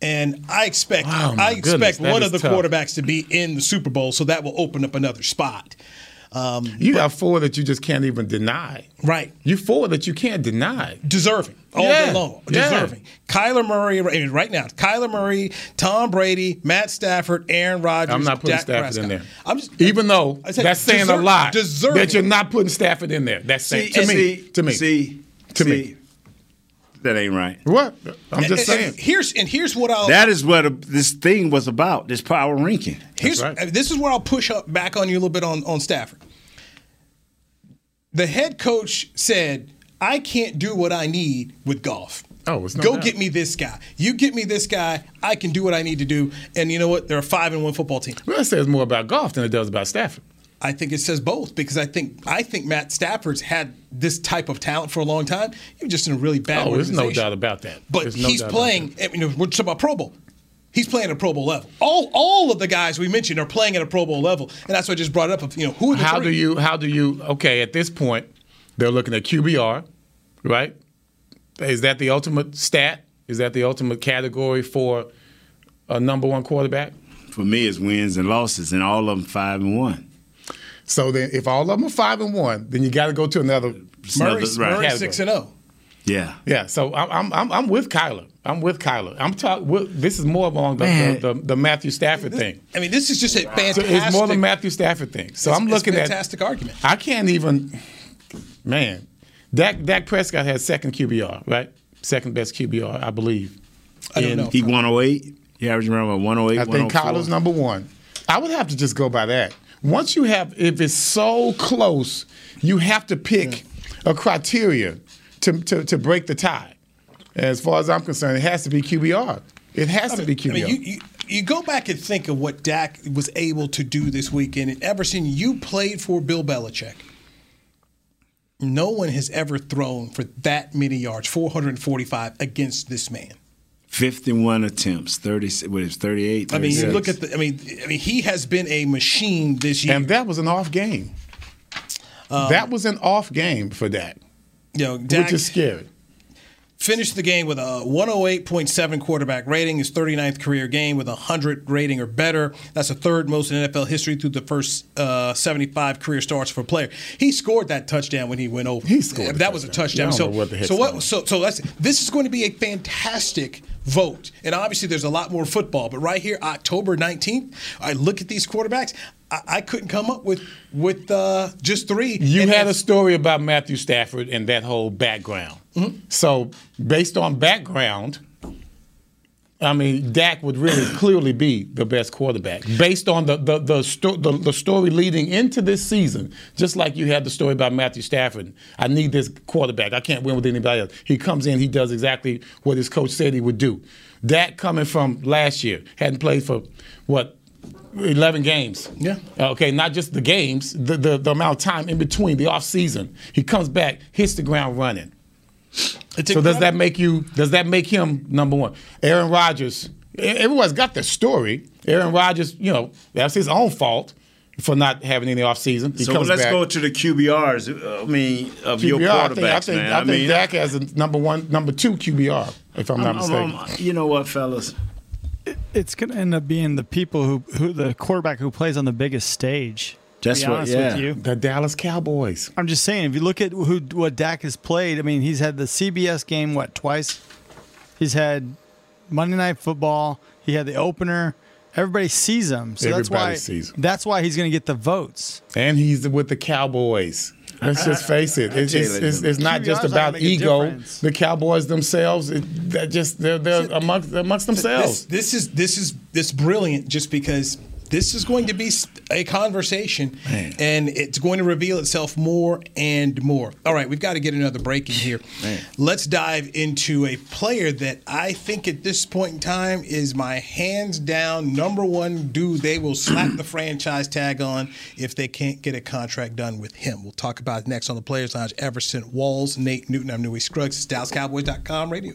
And I expect
Wow,
I expect
goodness,
one of the
tough.
quarterbacks to be in the Super Bowl, so that will open up another spot. Um,
You got four that you just can't even deny.
right.
You four that you can't deny.
Deserving all
Yeah,
day long.
yeah.
Deserving. Kyler Murray right right now. Kyler Murray, Tom Brady, Matt Stafford, Aaron Rodgers.
I'm not putting
Dak
Stafford
Prescott.
in there.
I'm just
Even though
I said
that's saying a lot
deserving.
that you're not putting Stafford in there. That's saying to me.
see,
to me.
See,
To
see,
me.
That ain't right.
What? I'm just
And- and
saying.
Here's and here's what I'll
That is what a, this thing was about. This power ranking.
Here's
right.
uh, this is where I'll push up back on you a little bit on on Stafford. The head coach said, "I can't do what I need with Goff.
Oh, it's
go
doubt.
get me this guy. You get me this guy. I can do what I need to do." And you know what? They're a five and one football team.
Well, that says more about Goff than it does about Stafford.
I think it says both because I think I think Matt Stafford's had this type of talent for a long time. He was just in a really bad
Oh, there's no doubt about that.
But
no
he's playing. I mean, we're talking about Pro Bowl. He's playing at a Pro Bowl level. All all of the guys we mentioned are playing at a Pro Bowl level, and that's what I just brought it up. Of you know who
How
three?
do you? How do you? Okay, at this point, they're looking at QBR, right? Is that the ultimate stat? Is that the ultimate category for a number one quarterback?
For me, it's wins and losses, and all of them five and one.
So then, if all of them are five and one, then you got to go to another.
It's another-
Murray's,
right.
Murray's
Category.
six and oh. zero.
Yeah.
Yeah, so I'm I'm I'm, I'm with Kyler. I'm with Kyler. I'm talking. This is more along the, the, the, the Matthew Stafford thing.
I mean, this is just a
So
fantastic.
it's more the Matthew Stafford thing. So
It's-
I'm
it's
looking at
fantastic argument.
I can't even. Man, Dak Dak Prescott has second QBR, right? Second best QBR, I believe.
I don't
In-
know. He 108. He averaged around 108.
I think
104.
Kyler's number one. I would have to just go by that. Once you have, if it's so close, you have to pick a criteria to, to, to break the tie. As far as I'm concerned, it has to be QBR. It has to be QBR.
I mean, you, you, you go back and think of what Dak was able to do this weekend. And ever since you played for Bill Belichick, no one has ever thrown for that many yards, 445 against this man.
51 attempts, 30, what is it, 38?
I mean, you look at the. I mean, I mean, he has been a machine this year.
and that was an off game. Um, that was an off game for Dak,
you know, Dak
which is scary.
Finished the game with a 108.7 quarterback rating, his 39th career game with a 100 rating or better. That's the third most in NFL history through the first uh, 75 career starts for a player. He scored that touchdown when he went over. He
scored
that was a touchdown. So,
what
so
going
what? So, so that's this is going to be a fantastic vote, and obviously there's a lot more football. But right here, October 19th, I look at these quarterbacks. I, I couldn't come up with with uh, just three.
You
And
had a story about Matthew Stafford and that whole background. So, based on background, I mean, Dak would really clearly be the best quarterback based on the the the, sto- the the story leading into this season. Just like you had the story about Matthew Stafford, I need this quarterback. I can't win with anybody else. He comes in, he does exactly what his coach said he would do. Dak coming from last year hadn't played for what 11 games.
Yeah.
Okay, not just the games, the, the, the amount of time in between, the off season. He comes back, hits the ground running.
It's
so does that make you does that make him number one? Aaron Rodgers, everyone's got their story. Aaron Rodgers, you know, that's his own fault for not having any off season. He
So
comes
let's
back.
go to the QBRs. uh, I mean, of your
QBR, I think, I think,
man.
I think
mean,
Dak has a number one, number two QBR, if I'm not
I'm- I'm-
mistaken.
I'm- you know what, fellas?
It's going to end up being the people who, who the quarterback who plays on the biggest stage. to
That's
be
what-
honest
yeah.
with you.
The Dallas Cowboys.
I'm just saying, if you look at who what Dak has played, I mean, he's had the CBS game what twice. He's had Monday Night Football. He had the opener. Everybody sees him, so that's why
sees him.
that's why he's going to get the votes.
And he's with the Cowboys. Let's just face it. It's, it's, it's, it's not just about
gonna make a
ego. The Cowboys themselves, it, that just they're, they're amongst amongst themselves.
This, this is this is this brilliant just because this is going to be a conversation and it's going to reveal itself more and more. All right, we've got to get another break in here. Let's dive into a player that I think at this point in time is my hands down number one dude they will slap the franchise tag on if they can't get a contract done with him. We'll talk about it next on the Players Lounge. Everson Walls, Nate Newton, I'm Newy Scruggs. It's DallasCowboys.com radio.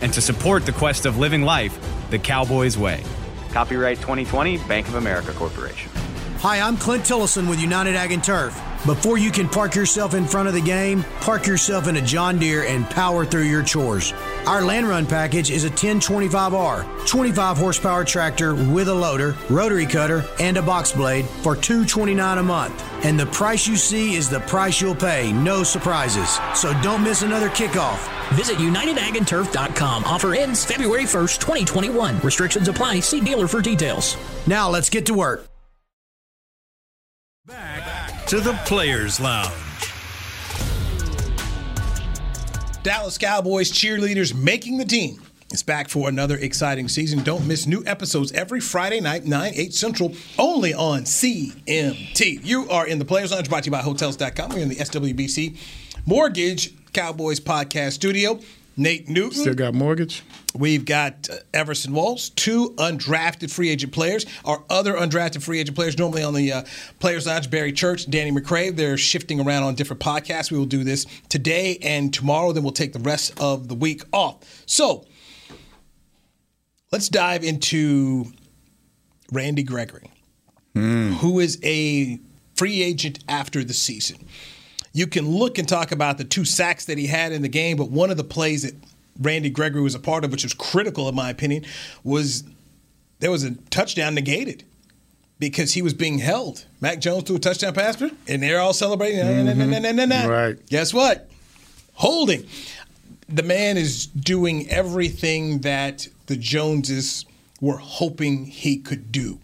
and to support the quest of living life the Cowboys way. Copyright 2020, Bank of America Corporation.
Hi, I'm Clint Tillison with United Ag and Turf. Before you can park yourself in front of the game, park yourself in a John Deere and power through your chores. Our Land Run package is a 1025R, 25 horsepower tractor with a loader, rotary cutter, and a box blade for $229 a month. And the price you see is the price you'll pay, no surprises. So don't miss another kickoff.
Visit UnitedAgAndTurf.com. Offer ends February 1st, 2021. Restrictions apply. See dealer for details.
Now let's get to work.
Back to the Players Lounge.
Dallas Cowboys cheerleaders making the team It's back for another exciting season. Don't miss new episodes every Friday night, 9, 8 Central, only on CMT. You are in the Players Lounge brought to you by Hotels.com. We're in the SWBC Mortgage Cowboys podcast studio. Nate Newton.
Still got mortgage.
We've got uh, Everson Walls, two undrafted free agent players. Our other undrafted free agent players, normally on the uh, Players Lounge, Barry Church, Danny McCray. They're shifting around on different podcasts. We will do this today and tomorrow. Then we'll take the rest of the week off. So let's dive into Randy Gregory, who is a free agent after the season. You can look and talk about the two sacks that he had in the game, but one of the plays that Randy Gregory was a part of, which was critical in my opinion, was there was a touchdown negated because he was being held. Mac Jones threw a touchdown pass, and they're all celebrating. Nah.
Right.
Guess what? Holding. The man is doing everything that the Joneses were hoping he could do.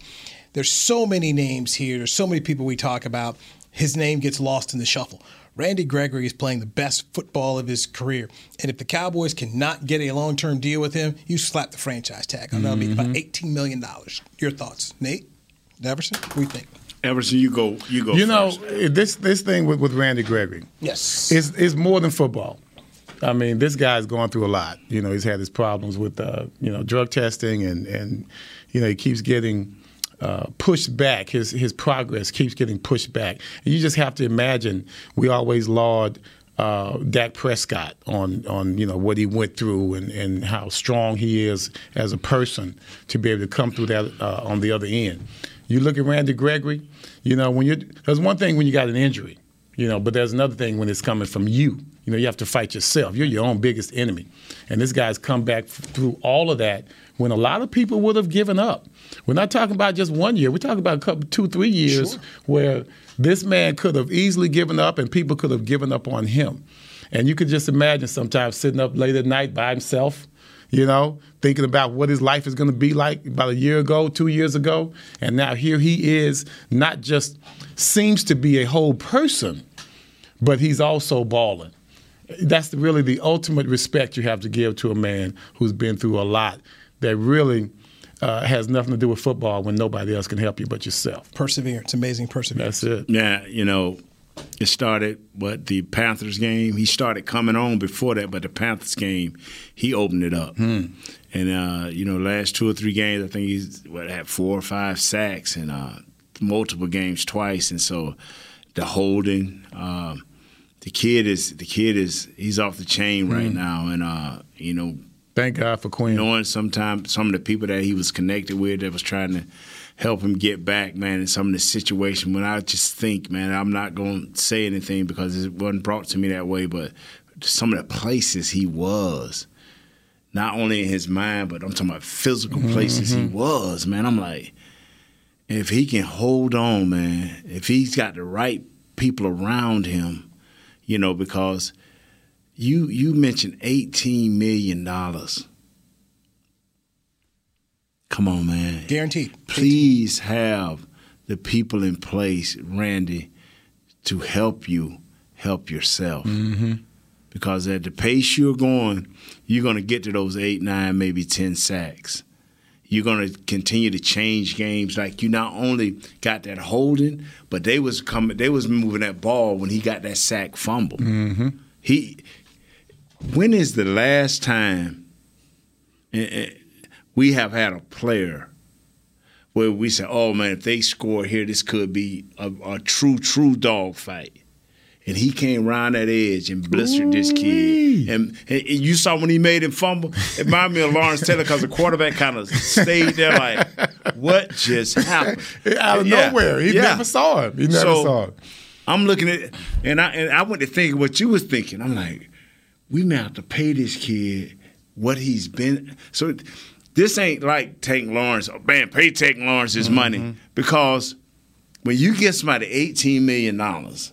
There's so many names here. There's so many people we talk about. His name gets lost in the shuffle. Randy Gregory is playing the best football of his career. And if the Cowboys cannot get a long term deal with him, you slap the franchise tag on. That'll be about $18 million. Your thoughts, Nate? Everson? What do you think?
Everson, you go. You go.
You know
first.
this this thing with, with Randy Gregory.
Yes.
is is more than football. I mean, this guy's going through a lot. You know, he's had his problems with uh, you know drug testing, and and you know he keeps getting uh, pushed back. His his progress keeps getting pushed back. And you just have to imagine. We always laud uh, Dak Prescott on on you know what he went through and, and how strong he is as a person to be able to come through that uh, on the other end. You look at Randy Gregory. You know when you there's one thing when you got an injury, you know, but there's another thing when it's coming from you. You know, you have to fight yourself. You're your own biggest enemy. And this guy's come back through all of that when a lot of people would have given up. We're not talking about just one year. We're talking about a couple, two, three years where this man could have easily given up and people could have given up on him. And you could just imagine sometimes sitting up late at night by himself, you know, thinking about what his life is going to be like about a year ago, two years ago. And now here he is, not just seems to be a whole person, but he's also balling. That's really the ultimate respect you have to give to a man who's been through a lot that really uh, has nothing to do with football when nobody else can help you but yourself.
Perseverance, amazing perseverance.
That's it.
Yeah, you know, it started what the Panthers game. He started coming on before that, but the Panthers game, he opened it up.
Hmm.
And uh, you know, last two or three games, I think he's what had four or five sacks and uh, multiple games twice. And so, the holding, um, the kid is the kid is he's off the chain right
Hmm.
now, and uh, you know.
Thank God for Quinn.
Knowing sometimes some of the people that he was connected with that was trying to help him get back, man, in some of the situation. When I just think, man, I'm not going to say anything because it wasn't brought to me that way, but some of the places he was, not only in his mind, but I'm talking about physical places he was, man. I'm like, if he can hold on, man, if he's got the right people around him, you know, because you you mentioned eighteen million dollars. Come on, man.
Guaranteed.
Please have the people in place, Randy, to help you help yourself.
Mm-hmm.
Because at the pace you're going, you're going to get to those eight, nine, maybe 10 sacks. You're going to continue to change games. Like you not only got that holding, but they was coming, they was moving that ball when he got that sack fumble.
Mm-hmm.
He, when is the last time eh, eh, we have had a player where we say, "Oh man, if they score here, this could be a, a true, true dog fight." And he came around that edge and blistered this kid. And, and you saw when he made him fumble. It reminded me of Lawrence Taylor because the quarterback kind of stayed there like, "What just happened?"
Out of nowhere. He never saw him. He never
So,
saw him.
I'm looking at and I and I went to think what you was thinking. I'm like, we may have to pay this kid what he's been. So this ain't like Tank Lawrence. Oh, man, pay Tank Lawrence his money mm-hmm. because when you get somebody 18 million dollars,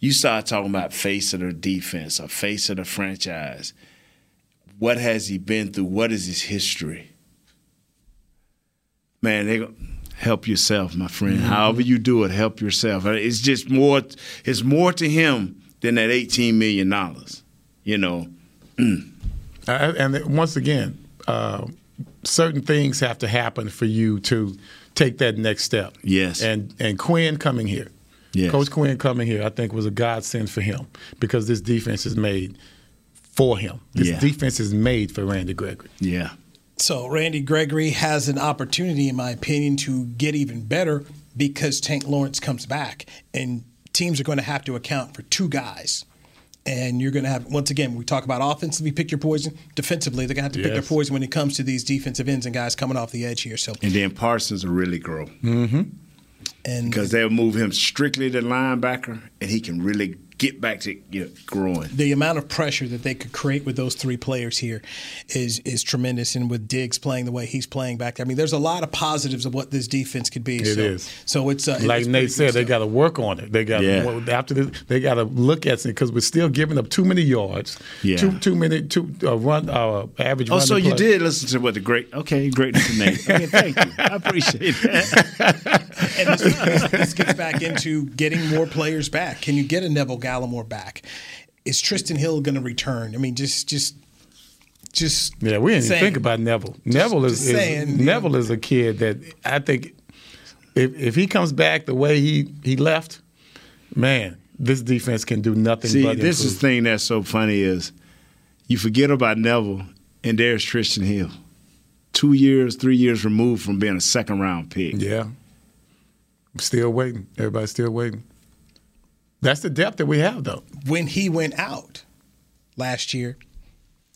you start talking about face of the defense or face of the franchise. What has he been through? What is his history? Man, they go, help yourself, my friend. However you do it, help yourself. It's just more. It's more to him than that 18 million dollars. You know.
Uh, and once again, uh, certain things have to happen for you to take that next step.
Yes.
And and Quinn coming here,
Yes.
Coach Quinn coming here, I think was a godsend for him because this defense is made for him. This
Yeah.
defense is made for Randy Gregory.
Yeah.
So Randy Gregory has an opportunity, in my opinion, to get even better because Tank Lawrence comes back, and teams are going to have to account for two guys. And you're going to have, once again, we talk about offensively, pick your poison. Defensively, they're going to have to pick their poison when it comes to these defensive ends and guys coming off the edge here. So,
And then Parsons will really grow.
Mm-hmm.
And
because they'll move him strictly to linebacker, and he can really get back to you know, growing.
the amount of pressure that they could create with those three players here is is tremendous. And with Diggs playing the way he's playing back there, I mean, there's a lot of positives of what this defense could be.
It
so,
is.
So it's uh,
like
it's
Nate said,
good
they
stuff.
got to work on it. They got
Yeah.
after this, they got to look at it because we're still giving up too many yards.
Yeah.
Too too many too uh, run uh, average.
Oh,
run
so you
play.
did listen to what the great? Okay, great Nate. Okay, thank you. I appreciate that.
and this, this, this gets back into getting more players back. Can you get a Neville Gallimore back? Is Trysten Hill going to return? I mean, just just just
Yeah, we didn't even
saying.
think about Neville. Neville is, is
saying,
Neville is a kid that I think if if he comes back the way he he left, man, this defense can do nothing
See,
but
this is the thing that's so funny is you forget about Neville, and there's Trysten Hill, two years, three years removed from being a second round pick.
Yeah, still waiting. Everybody's still waiting. That's the depth that we have, though.
when he went out last year,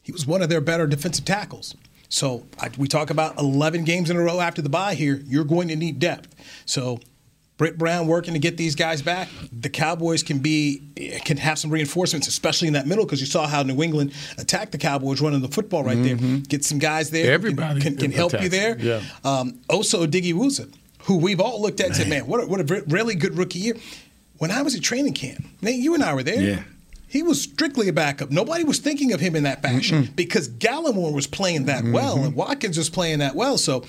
he was one of their better defensive tackles. So I, we talk about 11 games in a row after the bye here. You're going to need depth. So Britt Brown working to get these guys back. The Cowboys can be can have some reinforcements, especially in that middle, because you saw how New England attacked the Cowboys running the football right there.
Mhm.
Get some guys there.
Everybody
can, can, can help you there.
Yeah.
Um, Oso Diggy who we've all looked at and said, man, what a, what a really good rookie year. When I was at training camp, Nate, you and I were there.
Yeah.
He was strictly a backup. Nobody was thinking of him in that fashion because Gallimore was playing that well and Watkins was playing that well. So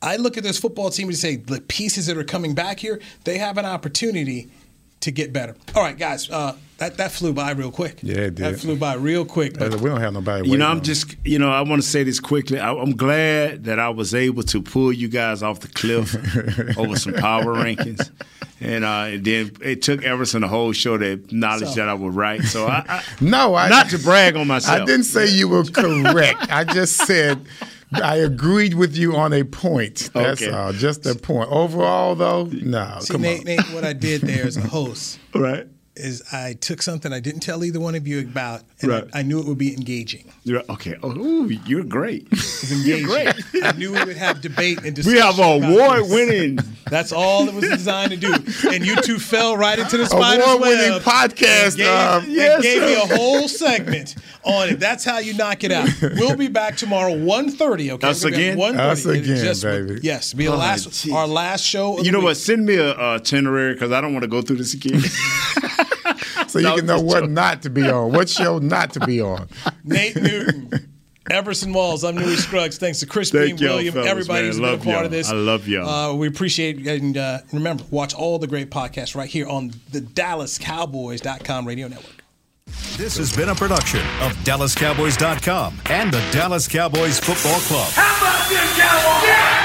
I look at this football team and say the pieces that are coming back here, they have an opportunity to get better. All right, guys, uh, that that flew by real quick.
Yeah, it did.
That flew by real quick. But
we don't have nobody.
You know, I'm
on
just, you know, I want to say this quickly. I, I'm glad that I was able to pull you guys off the cliff over some power rankings. And, uh, and then it took Everson the whole show to acknowledge
So-
that I was right. So I, I
No, I
not to brag on myself.
I didn't say you were correct. I just said I agreed with you on a point. That's
Okay.
all. Just a point. Overall, though, no.
See,
come
Nate,
on.
Nate, what I did there as a host
right.
Is I took something I didn't tell either one of you about, and
Right.
I, I knew it would be engaging.
You're, okay. Oh, ooh, you're great.
It's engaging. I knew we would have debate and discussion.
We have an
about
award-winning.
That's all it was designed to do. And you two fell right into the spider's
Award-winning
web.
podcast,
And gave,
um,
and
yes,
gave me a whole segment on it. That's how you knock it out. We'll be back tomorrow, 1.30, okay?
Us
We're gonna be at
again?
1:30.
Us again,
just-
baby.
Yes, be the
Oh,
last,
geez.
our last show. Of
You
the
know what? Send me a uh, itinerary because I don't want to go through this again.
so you can know what not to be on. What show not to be on.
Nate Newton, Everson Walls. I'm Newy Scruggs. Thanks to Chris
Thank
Beam, William,
fellas,
everybody
man.
who's been a part
y'all.
of this.
I love y'all.
Uh, we appreciate it. And uh, remember, watch all the great podcasts right here on the DallasCowboys.com radio network.
This has been a production of DallasCowboys.com and the Dallas Cowboys Football Club.
How about this, Cowboys?